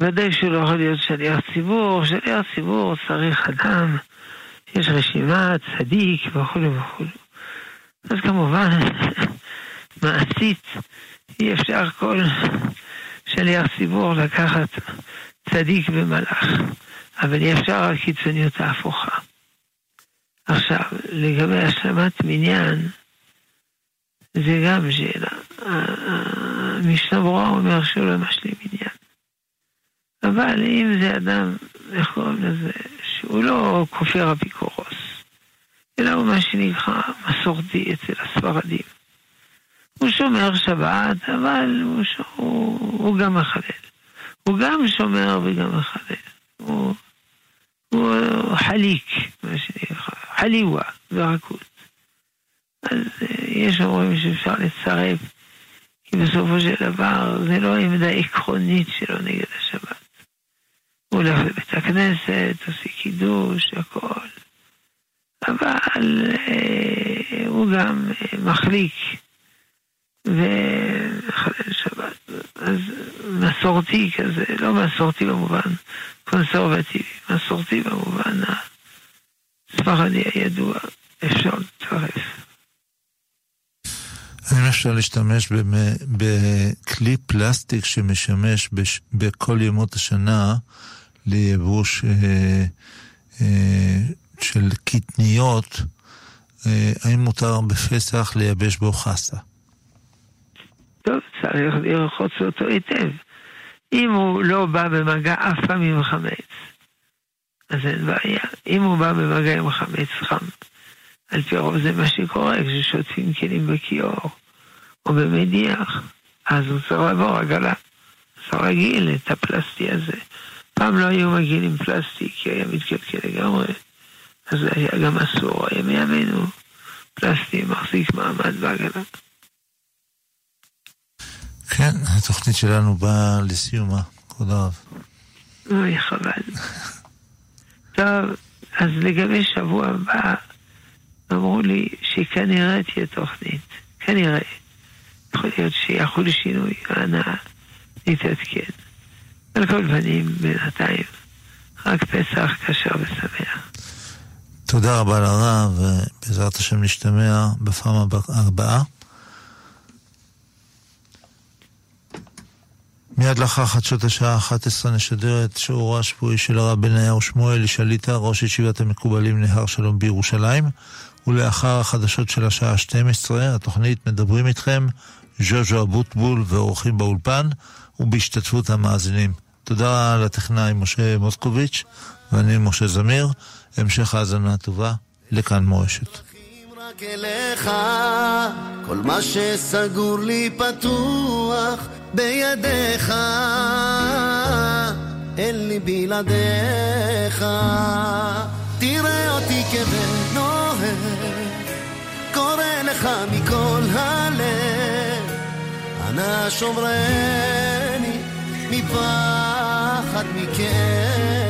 ודאי שהוא לא יכול להיות שליח ציבור, שליח ציבור צריך אדם, יש רשימה, צדיק וכו' וכו'. אז כמובן, [LAUGHS] מעשית, אי אפשר כל שליח ציבור לקחת צדיק ומלאך, אבל אי אפשר על קיצוניות ההפוכה. עכשיו, לגבי השלמת מניין, זה גם שאלה. המשנה ברורה אומר שהוא לא משלים מניין. אבל אם זה אדם, איך קוראים לזה, שהוא לא כופר אפיקורוס, אלא הוא מה שנקרא מסורתי אצל הספרדים. הוא שומר שבת, אבל הוא, ש... הוא, הוא גם מחלל. הוא גם שומר וגם מחלל. הוא, הוא חליק, מה שנקרא, חליווה ורכות. אז אה, יש אומרים שאפשר לצרף, כי בסופו של דבר זה לא עמדה עקרונית שלו נגד השבת. הוא הולך לבית הכנסת, עושה קידוש, הכל. אבל אה, הוא גם אה, מחליק ומחלל שבת. אז מסורתי כזה, לא מסורתי במובן קונסרבטיבי, מסורתי במובן הספרדי הידוע, אפשר לצרף. האם אפשר להשתמש בכלי פלסטיק שמשמש בכל ימות השנה לייבוש אה, אה, של קטניות, אה, האם מותר בפסח לייבש בו חסה? טוב, צריך לרחוץ אותו היטב. אם הוא לא בא במגע אף פעם עם חמץ, אז אין בעיה. אם הוא בא במגע עם חמץ חם, על פי רוב זה מה שקורה כששוטפים כלים בכיור או במדיח, אז הוא צריך לעבור עגלה. זה רגיל את הפלסטי הזה. פעם לא היו מגיעים עם פלסטיק, כי היה מתקלקל לגמרי, אז זה היה גם אסור, היה מימינו. פלסטי מחזיק מעמד בעגלה. כן, התוכנית שלנו באה לסיומה, כבוד הרב. אוי, חבל. טוב, אז לגבי שבוע הבא, אמרו לי שכנראה תהיה תוכנית. כנראה. יכול להיות שיחול שינוי, אנא נתעדכן. על כל פנים, בינתיים, רק פסח כשר ושמח. תודה רבה לרב, ובעזרת השם נשתמע בפעם הבאה. מיד לאחר חדשות השעה 11 נשדר את שיעורו השבועי של הרב בניהו שמואל שליטה, ראש ישיבת המקובלים להר שלום בירושלים, ולאחר החדשות של השעה 12, התוכנית מדברים איתכם, ז'וז'ו אבוטבול ואורחים באולפן, ובהשתתפות המאזינים. תודה לטכנאי משה מוסקוביץ', ואני משה זמיר. המשך האזנה טובה לכאן מורשת. רק אליך, כל מה שסגור לי פתוח בידיך, אין לי בלעדיך. תראה אותי כבן אוהב, קורא לך מכל הלב, אנא שומרני מפחד מכאב.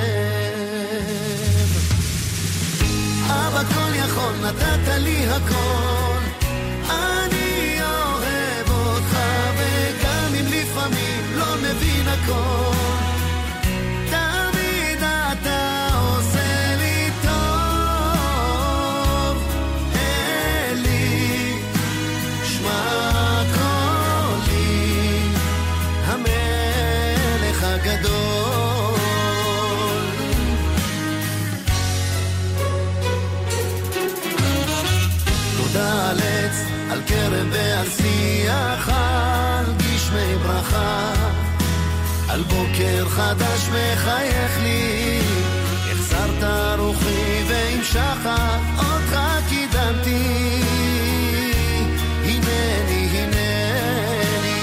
אבא כל יכול, נתת לי הכל, אני אוהב אותך, וגם אם לפעמים לא מבין הכל. בוקר חדש מחייך לי. החזרת רוחי ועם שחר אותך קידמתי. הנני הנני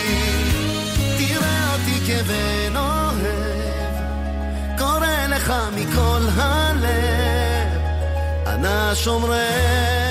תראה אותי כבן אוהב קורא לך מכל הלב. אנא שומרך